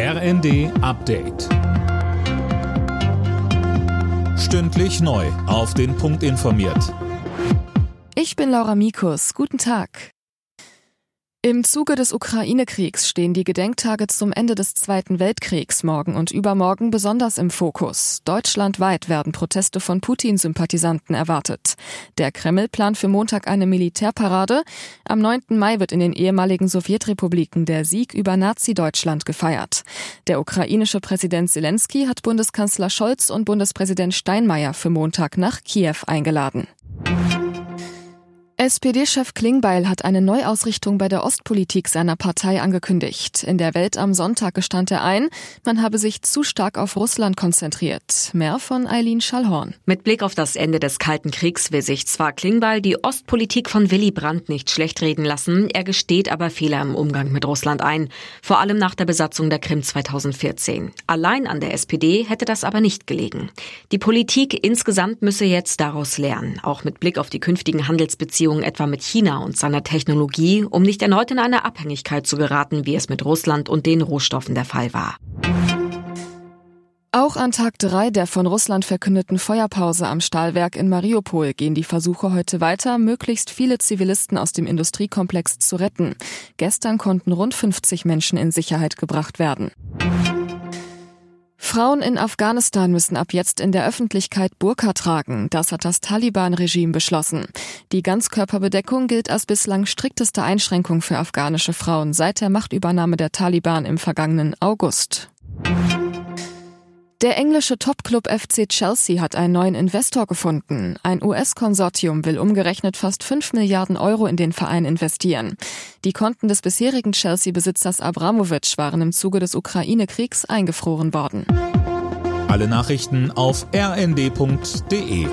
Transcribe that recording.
RND Update. Stündlich neu. Auf den Punkt informiert. Ich bin Laura Mikus. Guten Tag. Im Zuge des Ukraine-Kriegs stehen die Gedenktage zum Ende des Zweiten Weltkriegs morgen und übermorgen besonders im Fokus. Deutschlandweit werden Proteste von Putin-Sympathisanten erwartet. Der Kreml plant für Montag eine Militärparade. Am 9. Mai wird in den ehemaligen Sowjetrepubliken der Sieg über Nazi-Deutschland gefeiert. Der ukrainische Präsident Zelensky hat Bundeskanzler Scholz und Bundespräsident Steinmeier für Montag nach Kiew eingeladen. SPD-Chef Klingbeil hat eine Neuausrichtung bei der Ostpolitik seiner Partei angekündigt. In der Welt am Sonntag gestand er ein, man habe sich zu stark auf Russland konzentriert. Mehr von Eileen Schallhorn. Mit Blick auf das Ende des Kalten Kriegs will sich zwar Klingbeil die Ostpolitik von Willy Brandt nicht schlecht reden lassen, er gesteht aber Fehler im Umgang mit Russland ein, vor allem nach der Besatzung der Krim 2014. Allein an der SPD hätte das aber nicht gelegen. Die Politik insgesamt müsse jetzt daraus lernen, auch mit Blick auf die künftigen Handelsbeziehungen Beziehungen etwa mit China und seiner Technologie, um nicht erneut in eine Abhängigkeit zu geraten, wie es mit Russland und den Rohstoffen der Fall war. Auch an Tag drei der von Russland verkündeten Feuerpause am Stahlwerk in Mariupol gehen die Versuche heute weiter, möglichst viele Zivilisten aus dem Industriekomplex zu retten. Gestern konnten rund 50 Menschen in Sicherheit gebracht werden. Frauen in Afghanistan müssen ab jetzt in der Öffentlichkeit Burka tragen. Das hat das Taliban-Regime beschlossen. Die Ganzkörperbedeckung gilt als bislang strikteste Einschränkung für afghanische Frauen seit der Machtübernahme der Taliban im vergangenen August. Der englische Topclub FC Chelsea hat einen neuen Investor gefunden. Ein US-Konsortium will umgerechnet fast 5 Milliarden Euro in den Verein investieren. Die Konten des bisherigen Chelsea-Besitzers Abramovic waren im Zuge des Ukraine-Kriegs eingefroren worden. Alle Nachrichten auf rnd.de